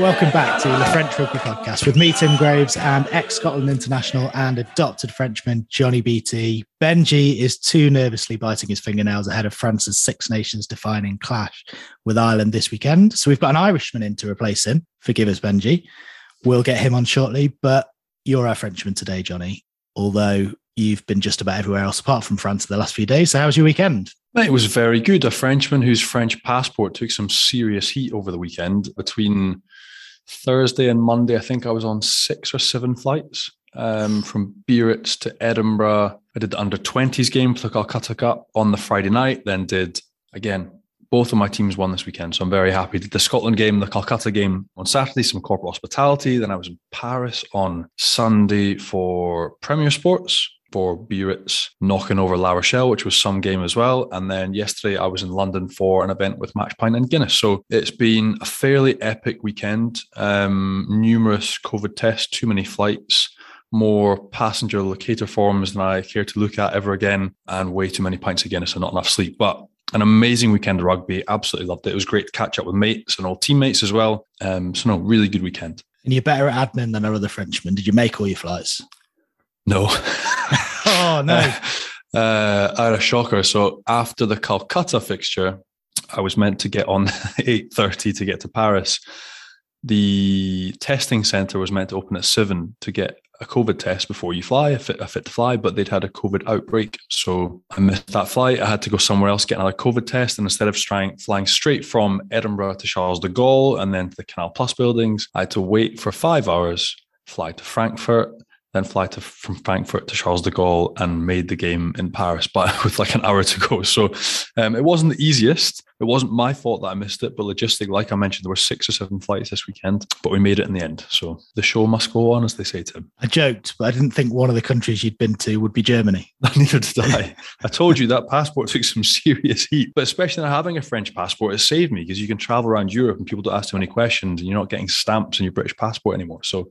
Welcome back to the French Rugby Podcast with me, Tim Graves, and ex Scotland international and adopted Frenchman Johnny Beattie. Benji is too nervously biting his fingernails ahead of France's Six Nations defining clash with Ireland this weekend. So we've got an Irishman in to replace him. Forgive us, Benji. We'll get him on shortly, but you're our Frenchman today, Johnny. Although you've been just about everywhere else apart from France the last few days. So how was your weekend? It was very good. A Frenchman whose French passport took some serious heat over the weekend between Thursday and Monday, I think I was on six or seven flights um, from Biarritz to Edinburgh. I did the under 20s game for the Calcutta Cup on the Friday night, then did again. Both of my teams won this weekend, so I'm very happy. Did the Scotland game, the Calcutta game on Saturday, some corporate hospitality. Then I was in Paris on Sunday for Premier Sports for Biarritz knocking over La Rochelle, which was some game as well. And then yesterday I was in London for an event with Match Pint and Guinness. So it's been a fairly epic weekend. Um, numerous COVID tests, too many flights, more passenger locator forms than I care to look at ever again, and way too many pints of Guinness and not enough sleep. But an amazing weekend of rugby. Absolutely loved it. It was great to catch up with mates and old teammates as well. Um, so no, really good weekend. And you're better at admin than our other Frenchmen. Did you make all your flights? No. oh no. Uh, I had a shocker. So after the Calcutta fixture, I was meant to get on eight thirty to get to Paris. The testing center was meant to open at seven to get a COVID test before you fly, a fit, a fit to fly, but they'd had a COVID outbreak. So I missed that flight. I had to go somewhere else, get another COVID test. And instead of trying, flying straight from Edinburgh to Charles de Gaulle and then to the Canal Plus buildings, I had to wait for five hours, fly to Frankfurt, then fly to from Frankfurt to Charles de Gaulle and made the game in Paris, but with like an hour to go. So um, it wasn't the easiest. It wasn't my fault that I missed it, but logistic, like I mentioned, there were six or seven flights this weekend, but we made it in the end. So the show must go on, as they say, Tim. I joked, but I didn't think one of the countries you'd been to would be Germany. Neither did I. I told you that passport took some serious heat, but especially having a French passport, it saved me because you can travel around Europe and people don't ask too many questions and you're not getting stamps on your British passport anymore. So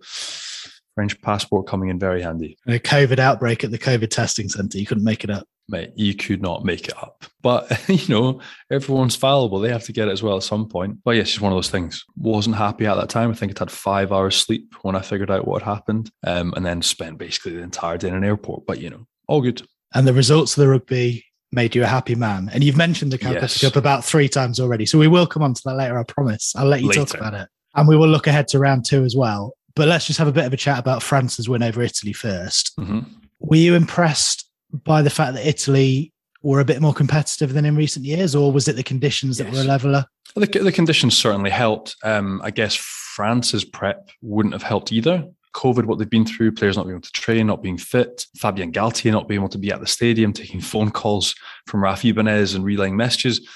French passport coming in very handy. A COVID outbreak at the COVID testing center. You couldn't make it up. Mate, you could not make it up. But, you know, everyone's fallible. They have to get it as well at some point. But yes, it's one of those things. Wasn't happy at that time. I think it had five hours sleep when I figured out what had happened um, and then spent basically the entire day in an airport. But, you know, all good. And the results of the rugby made you a happy man. And you've mentioned the Calcutta Yes. Cup about three times already. So we will come on to that later, I promise. I'll let you talk about it. And we will look ahead to round two as well. But let's just have a bit of a chat about France's win over Italy first. hmm Were you impressed by the fact that Italy were a bit more competitive than in recent years, or was it the conditions that were a leveler? The, the conditions certainly helped. Um, I guess France's prep wouldn't have helped either. COVID, what they've been through, players not being able to train, not being fit, Fabien Galthié not being able to be at the stadium, taking phone calls from Rafi Ibanez and relaying messages.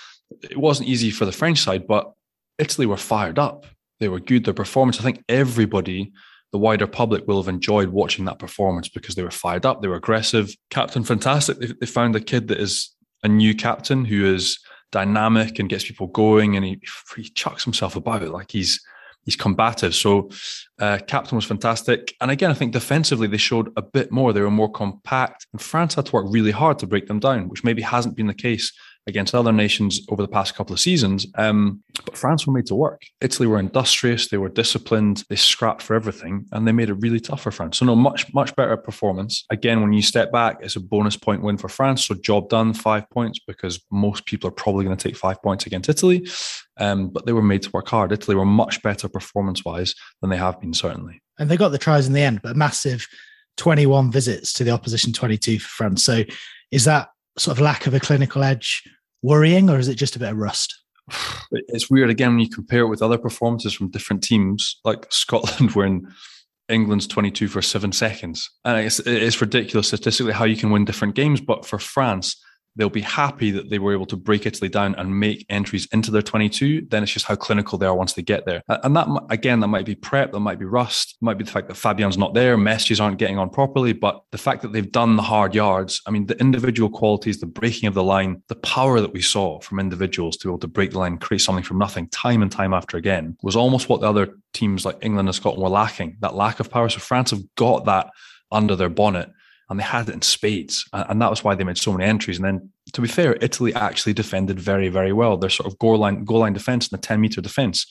It wasn't easy for the French side, but Italy were fired up. They were good. Their performance, I think everybody, the wider public, will have enjoyed watching that performance because they were fired up. They were aggressive. Captain, fantastic. They, they found a kid that is a new captain who is dynamic and gets people going, and he, he chucks himself about like he's he's combative. So, uh, captain was fantastic. And again, I think defensively they showed a bit more. They were more compact, and France had to work really hard to break them down, which maybe hasn't been the case against other nations over the past couple of seasons. Um, but France were made to work. Italy were industrious, they were disciplined, they scrapped for everything, and they made it really tough for France. So, no, much, much better performance. Again, when you step back, it's a bonus point win for France. So, job done, five points, because most people are probably going to take five points against Italy. Um, but they were made to work hard. Italy were much better performance wise than they have been, certainly. And they got the tries in the end, but massive 21 visits to the opposition 22 for France. So, is that sort of lack of a clinical edge worrying, or is it just a bit of rust? It's weird again when you compare it with other performances from different teams, like Scotland, where in England's 22 for seven seconds. And it's, it's ridiculous statistically how you can win different games. But for France, they'll be happy that they were able to break Italy down and make entries into their 22. Then it's just how clinical they are once they get there. And that, again, that might be prep, that might be rust, might be the fact that Fabien's not there, messages aren't getting on properly. But the fact that they've done the hard yards, I mean, the individual qualities, the breaking of the line, the power that we saw from individuals to be able to break the line, create something from nothing time and time after again was almost what the other teams like England and Scotland were lacking that lack of power. So France have got that under their bonnet and they had it in spades. And that was why they made so many entries. And then, to be fair, Italy actually defended very, very well. Their sort of goal line, goal line defense and the 10 meter defense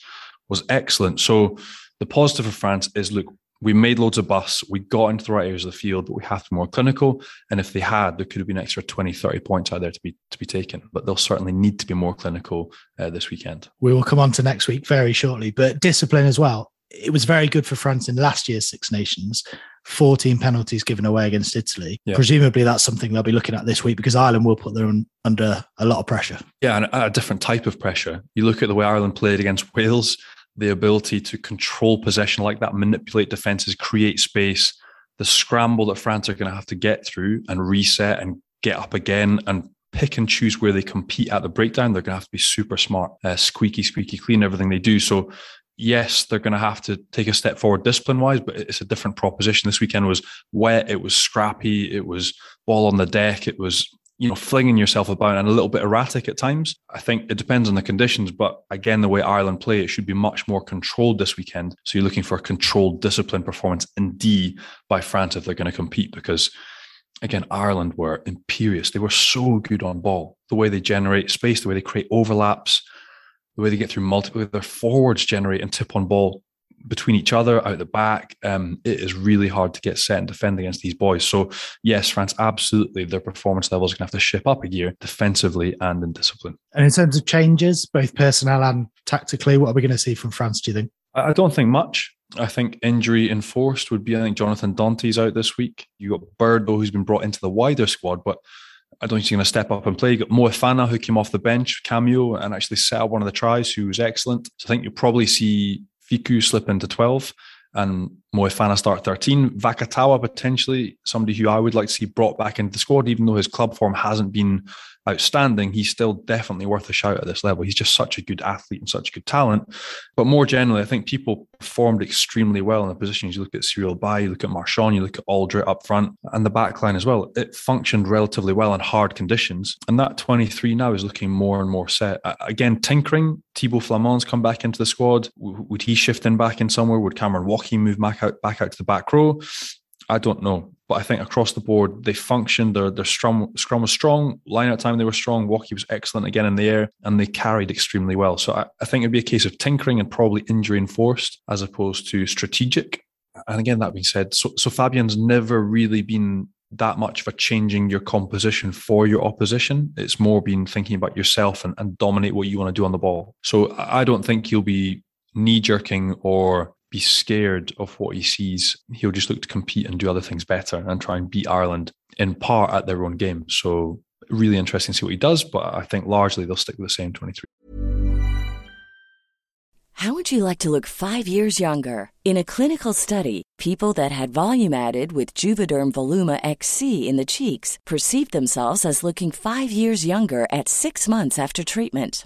was excellent. So the positive for France is look, we made loads of busts. We got into the right areas of the field, but we have to be more clinical. And if they had, there could have been extra 20, 30 points out there to be to be taken. But they'll certainly need to be more clinical uh, this weekend. We will come on to next week very shortly. But discipline as well. It was very good for France in last year's Six Nations. 14 penalties given away against Italy. Yeah. Presumably, that's something they'll be looking at this week because Ireland will put them under a lot of pressure. Yeah, and a different type of pressure. You look at the way Ireland played against Wales, the ability to control possession like that, manipulate defenses, create space, the scramble that France are going to have to get through and reset and get up again and pick and choose where they compete at the breakdown. They're going to have to be super smart, uh, squeaky, squeaky clean, everything they do. So yes, they're going to have to take a step forward discipline wise, but it's a different proposition. This weekend was wet, it was scrappy, it was ball on the deck, it was you know flinging yourself about and a little bit erratic at times. I think it depends on the conditions, but again, the way Ireland play, it should be much more controlled this weekend. So you're looking for a controlled, disciplined performance in D by France if they're going to compete because. Again, Ireland were imperious. They were so good on ball. The way they generate space, the way they create overlaps, the way they get through multiple, their forwards generate and tip on ball between each other out the back. Um, it is really hard to get set and defend against these boys. So, yes, France absolutely their performance levels are going to have to ship up a gear defensively and in discipline. And in terms of changes, both personnel and tactically, what are we going to see from France? Do you think? I don't think much. I think injury enforced would be. I think Jonathan Danty's out this week. You got Birdo, who's been brought into the wider squad, but I don't think he's going to step up and play. You got Moefana, who came off the bench, cameo, and actually set up one of the tries, who was excellent. So I think you'll probably see Fickou slip into 12 and Moefana start 13. Vakatawa, potentially somebody who I would like to see brought back into the squad, even though his club form hasn't been outstanding, he's still definitely worth a shout at this level. He's just such a good athlete and such good talent. But more generally, I think people performed extremely well in the positions. You look at Cyril Baille, you look at Marchand, you look at Alldritt up front, and the back line as well. It functioned relatively well in hard conditions. And that 23 now is looking more and more set. Again, tinkering, Thibaut Flamand's come back into the squad. Would he shift in back in somewhere? Would Cameron Woki move back out back out to the back row? I don't know. But I think across the board, they functioned. Their their scrum scrum was strong. Line out time they were strong. Woki was excellent again in the air, and they carried extremely well. So I, I think it'd be a case of tinkering and probably injury enforced as opposed to strategic. And again, that being said, so, so Fabien's never really been that much of a changing your composition for your opposition. It's more been thinking about yourself and, and dominate what you want to do on the ball. So I don't think you'll be knee jerking or be scared of what he sees. He'll just look to compete and do other things better and try and beat Ireland in part at their own game. So really interesting to see what he does, but I think largely they'll stick with the same 23. How would you like to look five years younger? In a clinical study, people that had volume added with Juvederm Voluma XC in the cheeks perceived themselves as looking five years younger at six months after treatment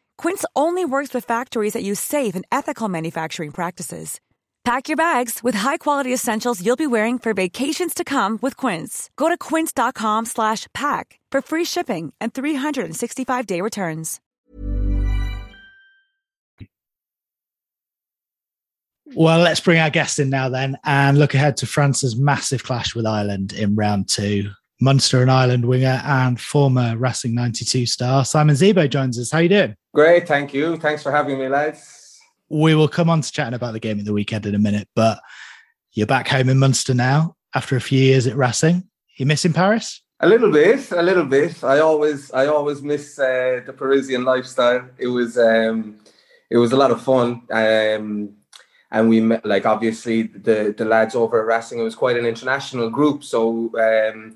Quince only works with factories that use safe and ethical manufacturing practices. Pack your bags with high-quality essentials you'll be wearing for vacations to come with Quince. Go to quince.com slash pack for free shipping and 365-day returns. Well, let's bring our guest in now then and look ahead to France's massive clash with Ireland in round two. Munster and Ireland winger and former Racing 92 star Simon Zebo joins us. How you doing? Great, thank you. Thanks for having me, lads. We will come on to chatting about the game at the weekend in a minute, but you're back home in Munster now after a few years at Racing. You missing Paris? A little bit, a little bit. I always, I always miss uh, the Parisian lifestyle. It was, um, it was a lot of fun. Um, and we met, like, obviously, the the lads over at Racing. It was quite an international group, so um,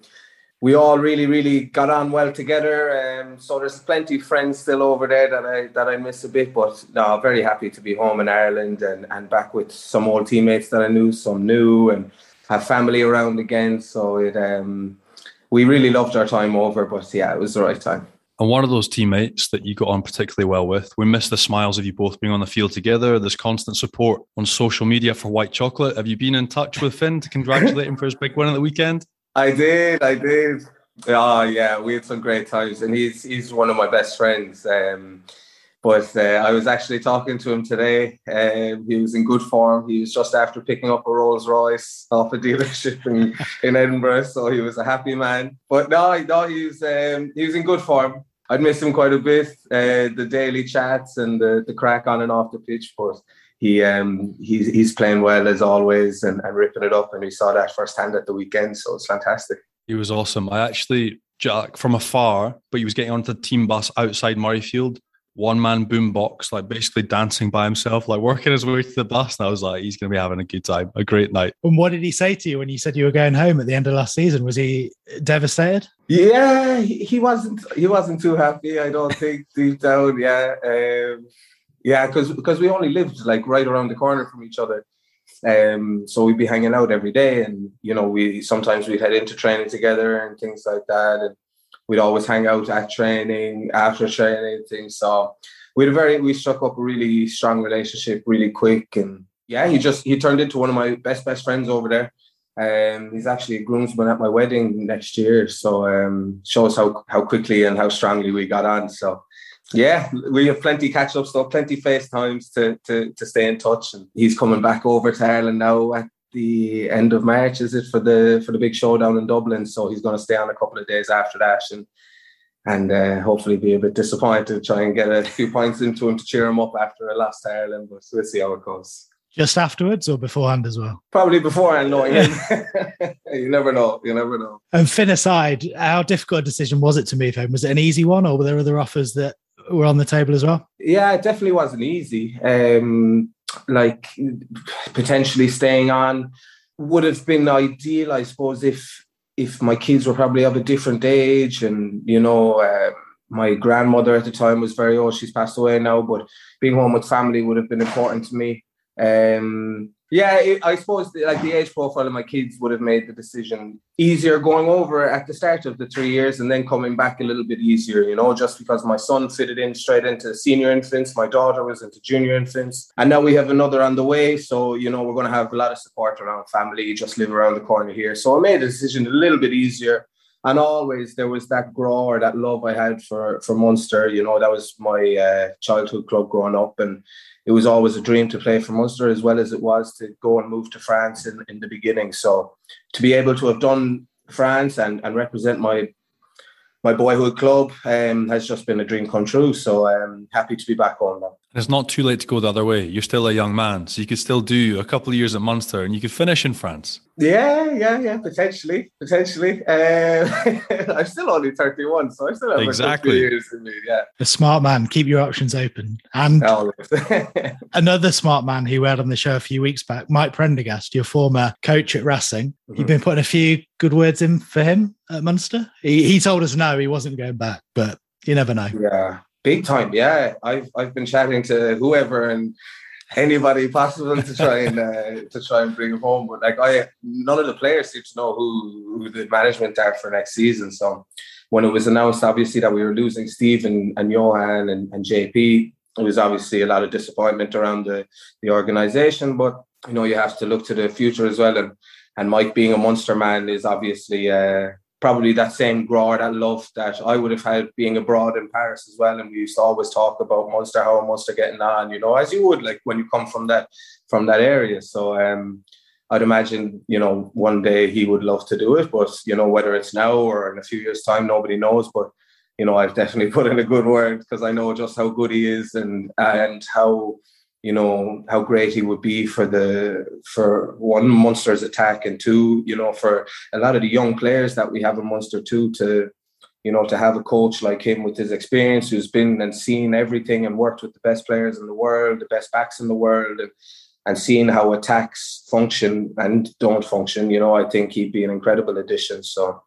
we all really, really got on well together. Um, so there's plenty of friends still over there that I that I miss a bit. But no, very happy to be home in Ireland and, and back with some old teammates that I knew, some new, and have family around again. So it um, we really loved our time over. But yeah, it was the right time. And one of those teammates that you got on particularly well with, we miss the smiles of you both being on the field together. There's constant support on social media for White Chocolate. Have you been in touch with Finn to congratulate him for his big win at the weekend? I did, I did. Oh yeah, we had some great times, and he's he's one of my best friends. Um, but uh, I was actually talking to him today. Uh, he was in good form. He was just after picking up a Rolls Royce off a dealership in, in Edinburgh, so he was a happy man. But no, no, he was um, he was in good form. I'd miss him quite a bit. Uh, the daily chats and the, the crack on and off the pitch, but he um, he's he's playing well as always and, and ripping it up. And we saw that firsthand at the weekend, so it's fantastic. He was awesome. I actually Jack from afar, but he was getting onto the team bus outside Murrayfield, one man boombox, like basically dancing by himself, like working his way to the bus. And I was like, he's going to be having a good time, a great night. And what did he say to you when you said you were going home at the end of last season? Was he devastated? Yeah, he, he wasn't. He wasn't too happy. I don't think deep down. Yeah, um, yeah, because because we only lived like right around the corner from each other. Um, so we'd be hanging out every day, and you know, we sometimes we'd head into training together and things like that, and we'd always hang out at training, after training, things. So we had a very we struck up a really strong relationship really quick, and yeah, he just he turned into one of my best best friends over there. Um, he's actually a groomsman at my wedding next year, so um, shows how how quickly and how strongly we got on. So yeah, we have plenty catch up stuff, plenty FaceTimes to, to to stay in touch. And he's coming back over to Ireland now at the end of March, is it for the for the big showdown in Dublin? So he's going to stay on a couple of days after that, and and uh, hopefully be a bit disappointed try and get a few points into him to cheer him up after a loss to Ireland. But we'll see how it goes. Just afterwards or beforehand as well? Probably beforehand, no. you never know. You never know. And Finn aside, how difficult a decision was it to move home? Was it an easy one, or were there other offers that were on the table as well? Yeah, it definitely wasn't easy. Um, like potentially staying on would have been ideal, I suppose, if if my kids were probably of a different age, and you know, uh, my grandmother at the time was very old. She's passed away now, but being home with family would have been important to me. Um, yeah, it, I suppose the, like the age profile of my kids would have made the decision easier going over at the start of the three years and then coming back a little bit easier, you know, just because my son fitted in straight into senior infants, my daughter was into junior infants, and now we have another on the way. So, you know, we're going to have a lot of support around family, just live around the corner here. So I made the decision a little bit easier. And always there was that grow or that love I had for for Munster. You know, that was my uh, childhood club growing up, and it was always a dream to play for Munster as well as it was to go and move to France in, in the beginning. So to be able to have done France and, and represent my my boyhood club um, has just been a dream come true. So I'm happy to be back on now. It's not too late to go the other way. You're still a young man, so you could still do a couple of years at Munster and you could finish in France. Yeah, yeah, yeah, potentially, potentially. Uh, I'm still only 31, so I still have exactly years in me. Yeah, a smart man. Keep your options open. And another smart man who we had on the show a few weeks back, Mike Prendergast, your former coach at Racing. Mm-hmm. You've been putting a few good words in for him at Munster. He, he told us no, he wasn't going back, but you never know. Yeah, big time. Yeah, I've I've been chatting to whoever and anybody possible to try and uh, to try and bring him home. But like I, none of the players seem to know who, who the management are for next season. So when it was announced, obviously that we were losing Steve and, and Johan and, and JP, it was obviously a lot of disappointment around the the organisation. But you know you have to look to the future as well. And and Mike being a Munster man is obviously. Uh, probably that same grower, that love that I would have had being abroad in Paris as well. And we used to always talk about Munster, how Munster getting on, you know, as you would like when you come from that from that area. So um, I'd imagine, you know, one day he would love to do it, but you know, whether it's now or in a few years' time, nobody knows. But you know, I've definitely put in a good word because I know just how good he is and and how you know how great he would be for the for one Munster's attack and two, you know, for a lot of the young players that we have in Munster too to you know to have a coach like him with his experience who's been and seen everything and worked with the best players in the world, the best backs in the world and and seeing how attacks function and don't function, you know, I think he'd be an incredible addition. So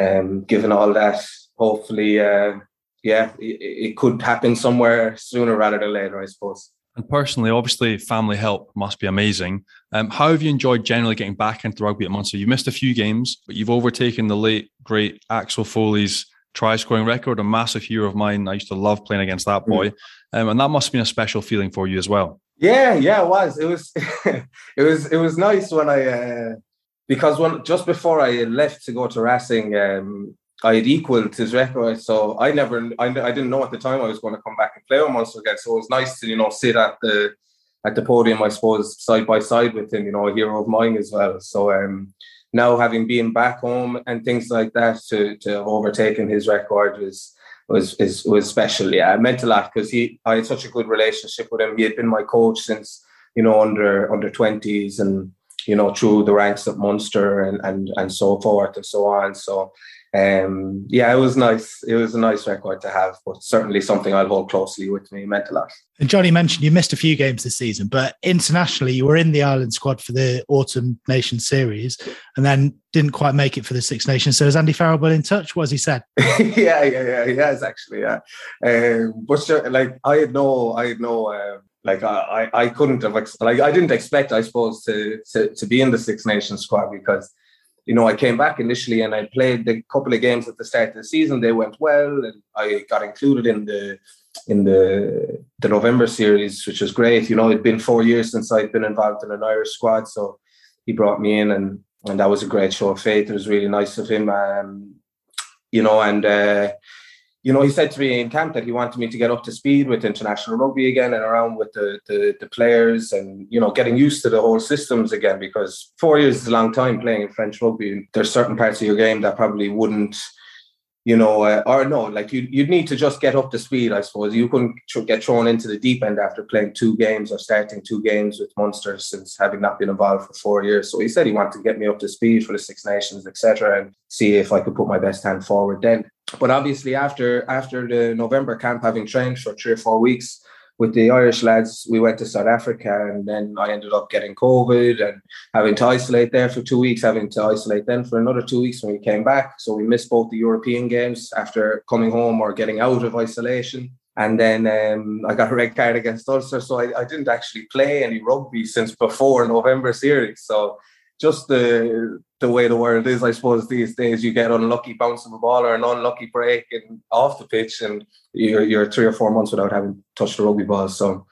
um given all that, hopefully uh yeah, it, it could happen somewhere sooner rather than later, I suppose. And personally, obviously, family help must be amazing. Um, how have you enjoyed generally getting back into rugby at Munster? You missed a few games, but you've overtaken the late, great Axel Foley's try scoring record, a massive hero of mine. I used to love playing against that boy. Mm. Um, and that must have been a special feeling for you as well. Yeah, yeah, it was. It was it was it was nice when I uh, because when just before I left to go to Racing, um, I had equaled his record. So I never, I, I didn't know at the time I was going to come back and play with Munster again. So it was nice to, you know, sit at the at the podium, I suppose, side by side with him, you know, a hero of mine as well. So um, now having been back home and things like that to to have overtaken his record was was is, was special. Yeah, it meant a lot because he I had such a good relationship with him. He had been my coach since you know under under twenties and you know through the ranks at Munster and and and so forth and so on. So um, yeah, it was nice. It was a nice record to have, but certainly something I'll hold closely with me. It meant a lot. And Johnny mentioned you missed a few games this season, but internationally you were in the Ireland squad for the Autumn Nation series, and then didn't quite make it for the Six Nations. So is Andy Farrell in touch? What has he said? yeah, yeah, yeah, he has actually. Yeah, um, but like I had no, I had no. Uh, like I, I couldn't have like I didn't expect I suppose to, to to be in the Six Nations squad because you know, I came back initially and I played the couple of games at the start of the season. They went well, and I got included in the in the the November series, which was great. You know, it'd been four years since I'd been involved in an Irish squad, so he brought me in, and and that was a great show of faith. It was really nice of him, um, you know, and. Uh, you know, he said to me in camp that he wanted me to get up to speed with international rugby again and around with the, the, the players and, you know, getting used to the whole systems again because four years is a long time playing in French rugby. There's certain parts of your game that probably wouldn't you know, uh, or no, like you, you'd need to just get up to speed, I suppose. You couldn't get thrown into the deep end after playing two games or starting two games with Munster since having not been involved for four years. So he said he wanted to get me up to speed for the Six Nations, etc., and see if I could put my best hand forward then. But obviously, after after the November camp, having trained for three or four weeks, with the Irish lads, we went to South Africa and then I ended up getting COVID and having to isolate there for two weeks, having to isolate then for another two weeks when we came back. So we missed both the European games after coming home or getting out of isolation. And then um, I got a red card against Ulster. So I, I didn't actually play any rugby since before November series. So just the the way the world is, I suppose these days you get unlucky bouncing a ball or an unlucky break and off the pitch, and you're you're three or four months without having touched a rugby ball. So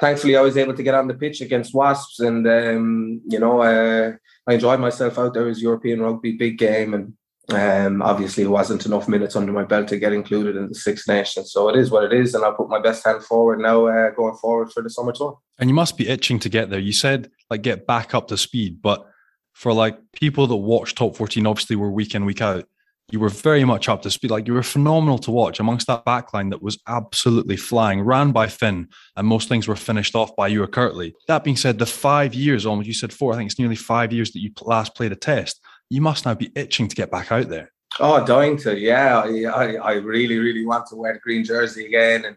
thankfully, I was able to get on the pitch against Wasps, and um, you know uh, I enjoyed myself out there. as European rugby, big game, and um, obviously it wasn't enough minutes under my belt to get included in the Six Nations. So it is what it is, and I'll put my best hand forward now uh, going forward for the summer tour. And you must be itching to get there. You said like get back up to speed, but for like people that watch top 14 obviously were week in week out. You were very much up to speed. Like you were phenomenal to watch amongst that backline that was absolutely flying ran by finn and most things were finished off by you Kurtley that being said the five years almost you said four i think it's nearly five years that you last played a test you must now be itching to get back out there. Oh dying to yeah. I, I really really want to wear the green jersey again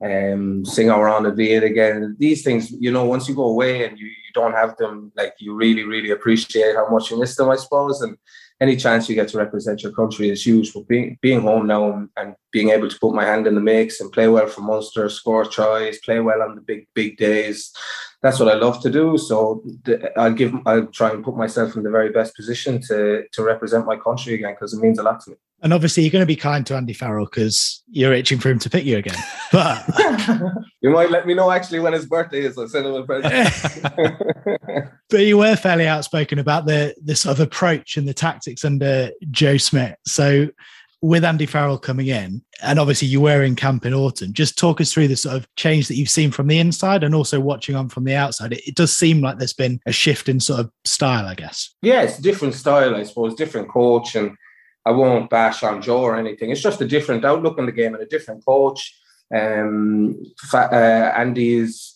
and um, sing around the beat again. These things, you know, once you go away and you don't have them, like you really, really appreciate how much you miss them, I suppose. And any chance you get to represent your country is huge. But being being home now and, and being able to put my hand in the mix and play well for Munster, score tries, play well on the big big days, that's what I love to do. So the, I'll give I'll try and put myself in the very best position to to represent my country again because it means a lot to me. And obviously, you're going to be kind to Andy Farrell because you're itching for him to pick you again. But you might let me know actually when his birthday is. I'll send him a present. but you were fairly outspoken about the the sort of approach and the tactics under Joe Schmidt. So with Andy Farrell coming in, and obviously you were in camp in autumn, just talk us through the sort of change that you've seen from the inside and also watching on from the outside. It, it does seem like there's been a shift in sort of style, I guess. Yeah, it's a different style, I suppose, different coach and I won't bash on Joe or anything. It's just a different outlook on the game and a different coach. Um, uh, Andy is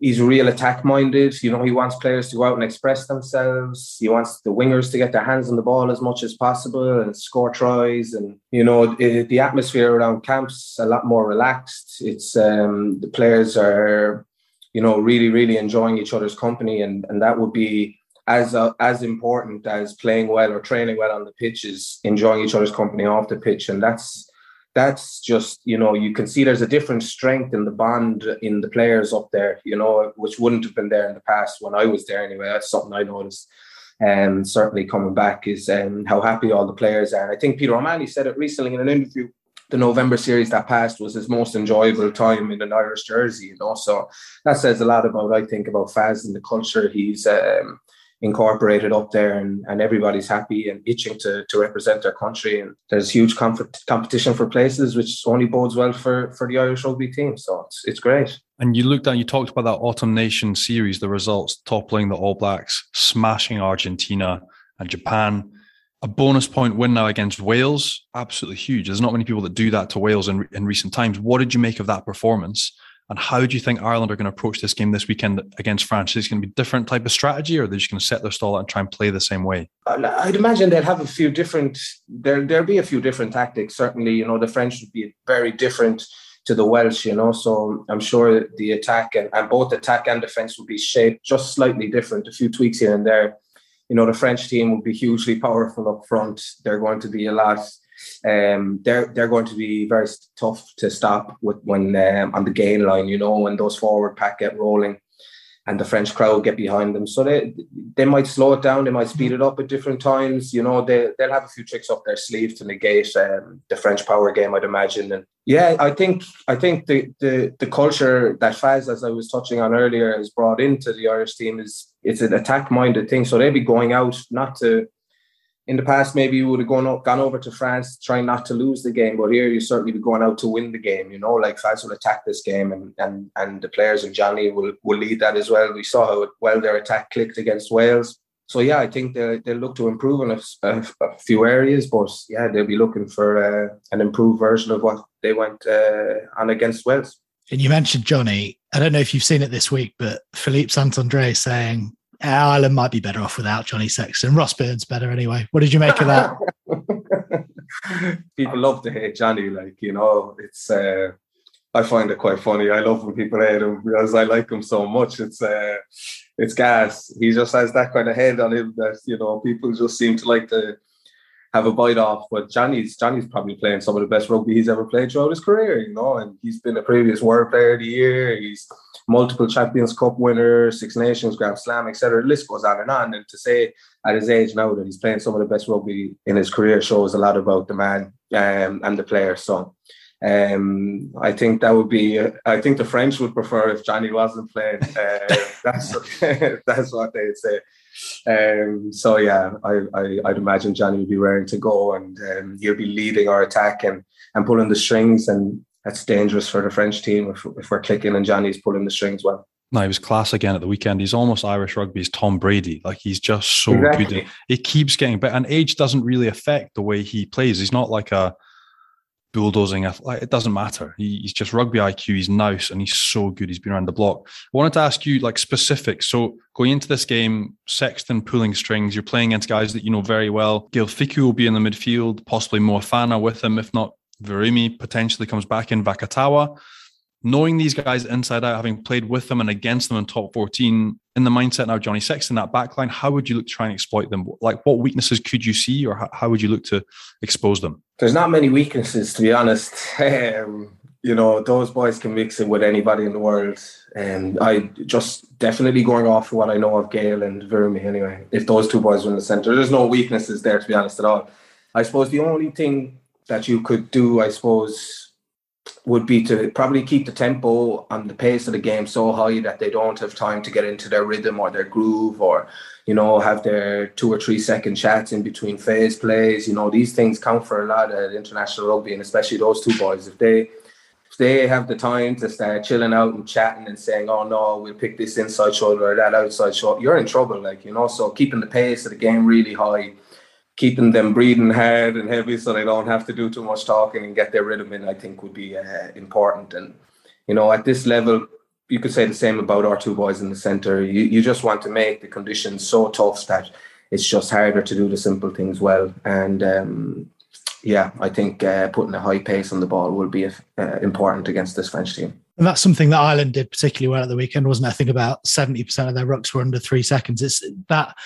he's real attack minded. You know, he wants players to go out and express themselves. He wants the wingers to get their hands on the ball as much as possible and score tries. And you know, it, the atmosphere around camps a lot more relaxed. It's um, the players are, you know, really really enjoying each other's company, and and that would be as uh, as important as playing well or training well on the pitch is enjoying each other's company off the pitch, and that's that's just you know you can see there's a different strength in the bond in the players up there, you know, which wouldn't have been there in the past when I was there anyway. That's something I noticed. And um, certainly coming back is um, how happy all the players are. And I think Peter O'Mahony said it recently in an interview the November series that passed was his most enjoyable time in an Irish jersey, you know. So that says a lot about I think about Faz and the culture he's um, incorporated up there and, and everybody's happy and itching to, to represent their country. And there's huge comp- competition for places which only bodes well for, for the Irish rugby team. So it's, it's great. And you looked at you talked about that autumn nation series the results toppling the all blacks smashing argentina and japan. A bonus point win now against wales absolutely huge. There's not many people that do that to wales in, in recent times. What did you make of that performance and how do you think Ireland are going to approach this game this weekend against France? Is it going to be a different type of strategy, or are they just going to set their stall out and try and play the same way? I'd imagine they'd have a few different. There, there'll be a few different tactics. Certainly, you know, the French would be very different to the Welsh. You know, so I'm sure the attack and, and both attack and defense will be shaped just slightly different. A few tweaks here and there. You know, the French team will be hugely powerful up front. They're going to be a lot um, they're they're going to be very tough to stop with when um, on the gain line. You know, when those forward pack get rolling, and the French crowd get behind them. So they they might slow it down. They might speed it up at different times. You know, they they'll have a few tricks up their sleeve to negate um, the French power game. I'd imagine. And yeah, I think I think the the the culture that Faz, as I was touching on earlier, has brought into the Irish team is it's an attack minded thing. So they'll be going out not to in the past, maybe you would have gone up, gone over to France trying not to lose the game, but here you certainly be going out to win the game. You know, like France will attack this game, and and and the players and Johnny will will lead that as well. We saw how well their attack clicked against Wales. so yeah, I think they they'll look to improve in a, a, a, few areas, but yeah, they'll be looking for uh, an improved version of what they went uh, on against Wales. And you mentioned Johnny. I don't know if you've seen it this week, but Philippe Saint-André saying Ireland might be better off without Johnny Sexton. Ross Byrne's better anyway. What did you make of that? people love to hate Johnny. Like you know, it's. Uh, I find it quite funny. I love when people hate him because I like him so much. It's uh, it's gas. He just has that kind of head on him that you know people just seem to like to have a bite off. But Johnny's Johnny's probably playing some of the best rugby he's ever played throughout his career. You know, and he's been a previous World Player of the Year. He's multiple Champions Cup winner, Six Nations, Grand Slam, etc. The list goes on and on. And to say at his age now that he's playing some of the best rugby in his career shows a lot about the man um, and the player. So um, I think that would be. Uh, I think the French would prefer if Johnny wasn't playing. Uh, that's that's what they'd say. Um, so yeah, I, I would imagine Johnny would be raring to go, and um, he'll be leading our attack and and pulling the strings, and that's dangerous for the French team if, if we're clicking and Johnny's pulling the strings well. No, he was class again at the weekend. He's almost Irish rugby's Tom Brady. Like he's just so exactly. good. He keeps getting better, and age doesn't really affect the way he plays. He's not like a bulldozing. It doesn't matter. He, he's just rugby IQ. He's nice and he's so good. He's been around the block. I wanted to ask you like specifics. So going into this game, Sexton pulling strings. You're playing against guys that you know very well. Gaël Fickou will be in the midfield, possibly Moefana with him, if not Virimi potentially comes back in Vakatawa knowing these guys inside out, having played with them and against them in top 14, in the mindset now, Johnny Sexton, that backline, how would you look to try and exploit them? Like, what weaknesses could you see, or how, would you look to expose them? There's not many weaknesses, to be honest. Um, you know, those boys can mix it with anybody in the world. And I just definitely going off what I know of Gaël and Virimi anyway. If those two boys are in the centre, there's no weaknesses there, to be honest, at all. I suppose the only thing that you could do, I suppose, would be to probably keep the tempo and the pace of the game so high that they don't have time to get into their rhythm or their groove or you know have their two or three second chats in between phase plays. You know these things count for a lot at international rugby and especially those two boys. If they if they have the time to start chilling out and chatting and saying oh no we'll pick this inside shoulder or that outside shoulder you're in trouble like you know. So keeping the pace of the game really high keeping them breathing hard and heavy so they don't have to do too much talking and get their rhythm in, I think would be uh, important. And, you know, at this level, you could say the same about our two boys in the centre. You, you just want to make the conditions so tough that it's just harder to do the simple things well. And, um, yeah, I think uh, putting a high pace on the ball will be uh, important against this French team. And that's something that Ireland did particularly well at the weekend, wasn't it? I think about 70% of their rucks were under three seconds. It's that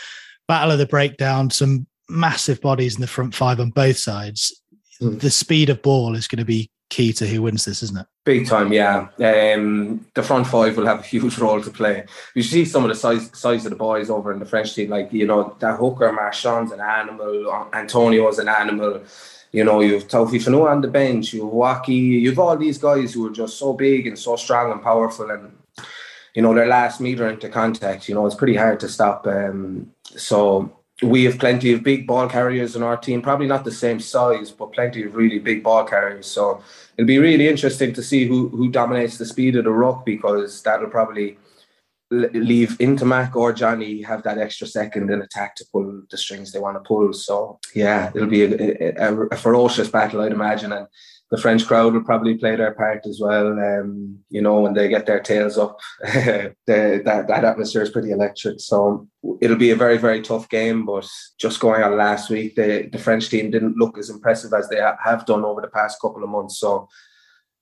battle of the breakdown, some massive bodies in the front five on both sides. Mm. The speed of ball is going to be key to who wins this, isn't it? Big time, yeah. Um, the front five will have a huge role to play. You see some of the size size of the boys over in the French team, like you know that hooker Marchand's an animal, Atonio's an animal. You know, you've Taofifenua Fonua on the bench, you've Woki, you've all these guys who are just so big and so strong and powerful, and you know their last meter into contact. You know, it's pretty hard to stop. Um, so we have plenty of big ball carriers in our team, probably not the same size, but plenty of really big ball carriers. So it'll be really interesting to see who who dominates the speed of the ruck because that'll probably leave Ntamack or Johnny have that extra second in attack to pull the strings they want to pull. So yeah, it'll be a, a, a ferocious battle, I'd imagine, and the French crowd will probably play their part as well. Um, you know, when they get their tails up, the, that that atmosphere is pretty electric. So it'll be a very very tough game. But just going on last week, the the French team didn't look as impressive as they have done over the past couple of months. So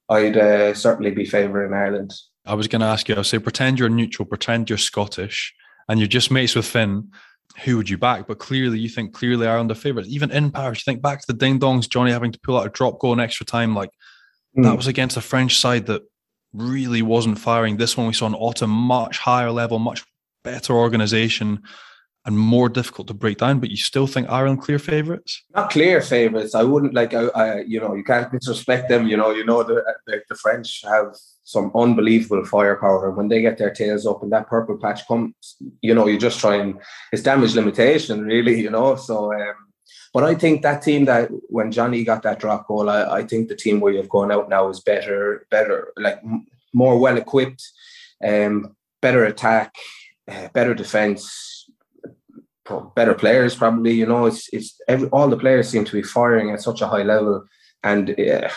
I'd uh, certainly be favouring Ireland. I was going to ask you. I'll say pretend you're neutral, pretend you're Scottish, and you're just mates with Finn who would you back? But clearly, you think clearly Ireland are favourites. Even in Paris, you think back to the ding dongs, Johnny having to pull out a drop goal in extra time. Like mm. that was against a French side that really wasn't firing. This one we saw an autumn much higher level, much better organisation, and more difficult to break down. But you still think Ireland clear favourites? Not clear favourites. I wouldn't like. I, I, you know, you can't disrespect them. You know, you know the the, the French have some unbelievable firepower. And When they get their tails up and that purple patch comes, you know, you just try and it's damage limitation, really, you know. So, um, but I think that team that when Johnny got that drop goal, I, I think the team where you've gone out now is better, better, like more well equipped, um, better attack, uh, better defense better players probably. You know, it's it's every, all the players seem to be firing at such a high level, and uh,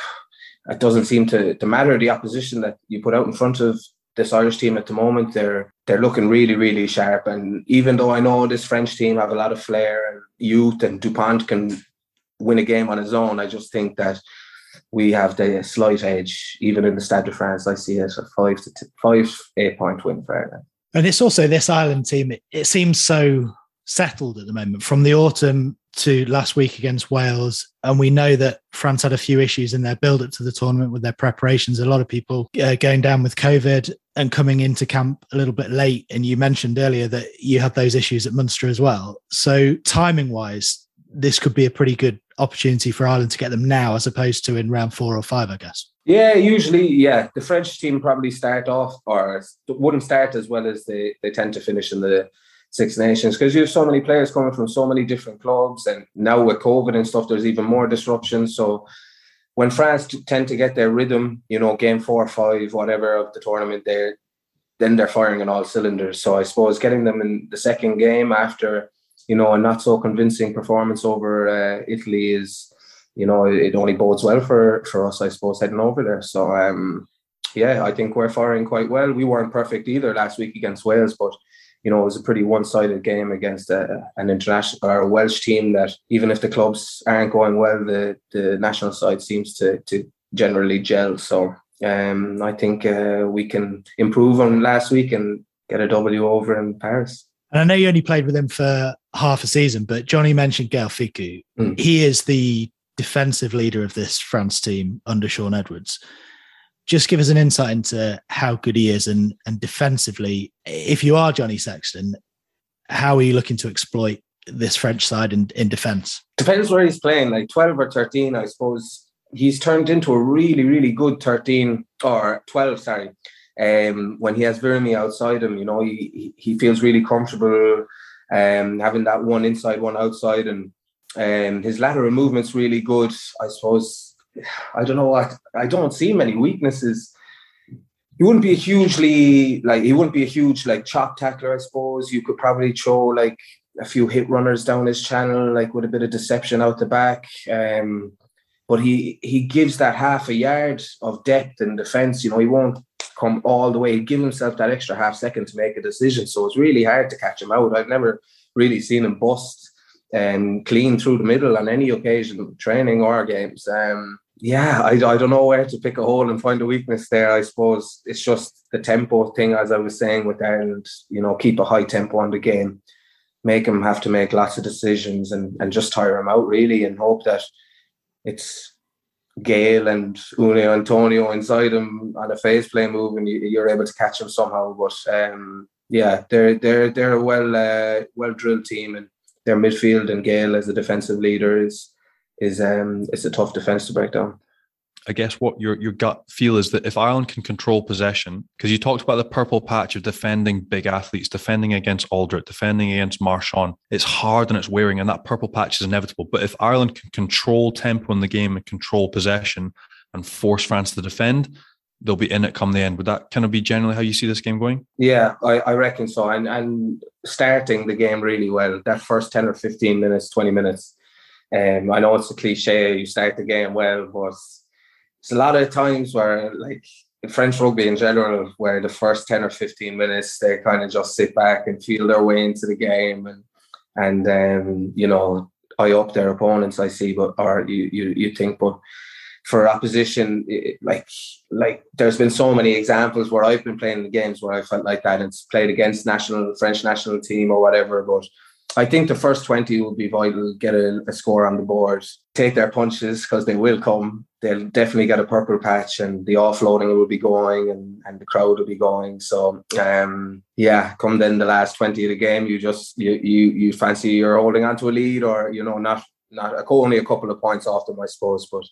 it doesn't seem to to matter the opposition that you put out in front of this Irish team at the moment. They're they're looking really really sharp, and even though I know this French team have a lot of flair and youth, and Dupont can win a game on his own, I just think that we have the slight edge, even in the Stade de France. I see it a five to t- five eight point win for Ireland. And it's also this Ireland team. It, it seems so settled at the moment. From the autumn to last week against Wales, and we know that France had a few issues in their build up to the tournament with their preparations. A lot of people uh, going down with COVID and coming into camp a little bit late. And you mentioned earlier that you had those issues at Munster as well. So timing wise, this could be a pretty good opportunity for Ireland to get them now, as opposed to in round four or five, I guess. Yeah, usually, yeah. The French team probably start off or wouldn't start as well as they, they tend to finish in the Six Nations because you have so many players coming from so many different clubs, and now with COVID and stuff, there's even more disruption. So when France tend to get their rhythm, you know, game four, or five, whatever of the tournament, they're then they're firing on all cylinders. So I suppose getting them in the second game after you know a not so convincing performance over uh, Italy is you know it only bodes well for for us, I suppose, heading over there. So um, yeah, I think we're firing quite well. We weren't perfect either last week against Wales, but you know, it was a pretty one-sided game against a, an international or a Welsh team that even if the clubs aren't going well, the the national side seems to to generally gel. So um, I think uh, we can improve on last week and get a W over in Paris. And I know you only played with him for half a season, but Johnny mentioned Gaël Fickou. Mm. He is the defensive leader of this France team under Shaun Edwards just give us an insight into how good he is and and defensively if you are johnny sexton how are you looking to exploit this french side in, in defense? Depends where he's playing. Like 12 or 13 i suppose he's turned into a really really good 13 or 12 sorry um, when he has Virimi outside him you know he he feels really comfortable um, having that one inside one outside and um, his lateral movement's really good i suppose I don't know. I, I don't see many weaknesses. He wouldn't be a hugely like he wouldn't be a huge like chop tackler. I suppose you could probably throw like a few hit runners down his channel, like with a bit of deception out the back. Um, but he he gives that half a yard of depth in defence. You know, he won't come all the way. He'd give himself that extra half second to make a decision. So it's really hard to catch him out. I've never really seen him bust um, clean through the middle on any occasion, training or games. Um, yeah, I, I don't know where to pick a hole and find a weakness there. I suppose it's just the tempo thing, as I was saying with Ireland, you know, keep a high tempo on the game, make him have to make lots of decisions and, and just tire him out really and hope that it's Gaël and Uini Atonio inside him on a phase play move and you, are able to catch him somehow. But um, yeah, they're they're they're a well uh, well drilled team and their midfield and Gaël as a defensive leader is is um it's a tough defense to break down. I guess what your your gut feel is that if Ireland can control possession, because you talked about the purple patch of defending big athletes, defending against Alldritt, defending against Marchand, it's hard and it's wearing, and that purple patch is inevitable. But if Ireland can control tempo in the game and control possession and force France to defend, they'll be in it come the end. Would that kind of be generally how you see this game going? Yeah, I, I reckon so. And and starting the game really well, that first 10 or 15 minutes, 20 minutes um, I know it's a cliche, you start the game well, but it's a lot of times where, like, French rugby in general, where the first 10 or 15 minutes, they kind of just sit back and feel their way into the game and, and um, you know, eye up their opponents, I see, but, or you, you, you think, but for opposition, it, like, like there's been so many examples where I've been playing the games where I felt like that and played against national, French national team or whatever, but I think the first 20 will be vital, get a, a score on the board, take their punches because they will come. They'll definitely get a purple patch and the offloading will be going and, and the crowd will be going. So um, yeah, come then the last 20 of the game, you just you you you fancy you're holding on to a lead or you know, not not only a couple of points off them, I suppose. But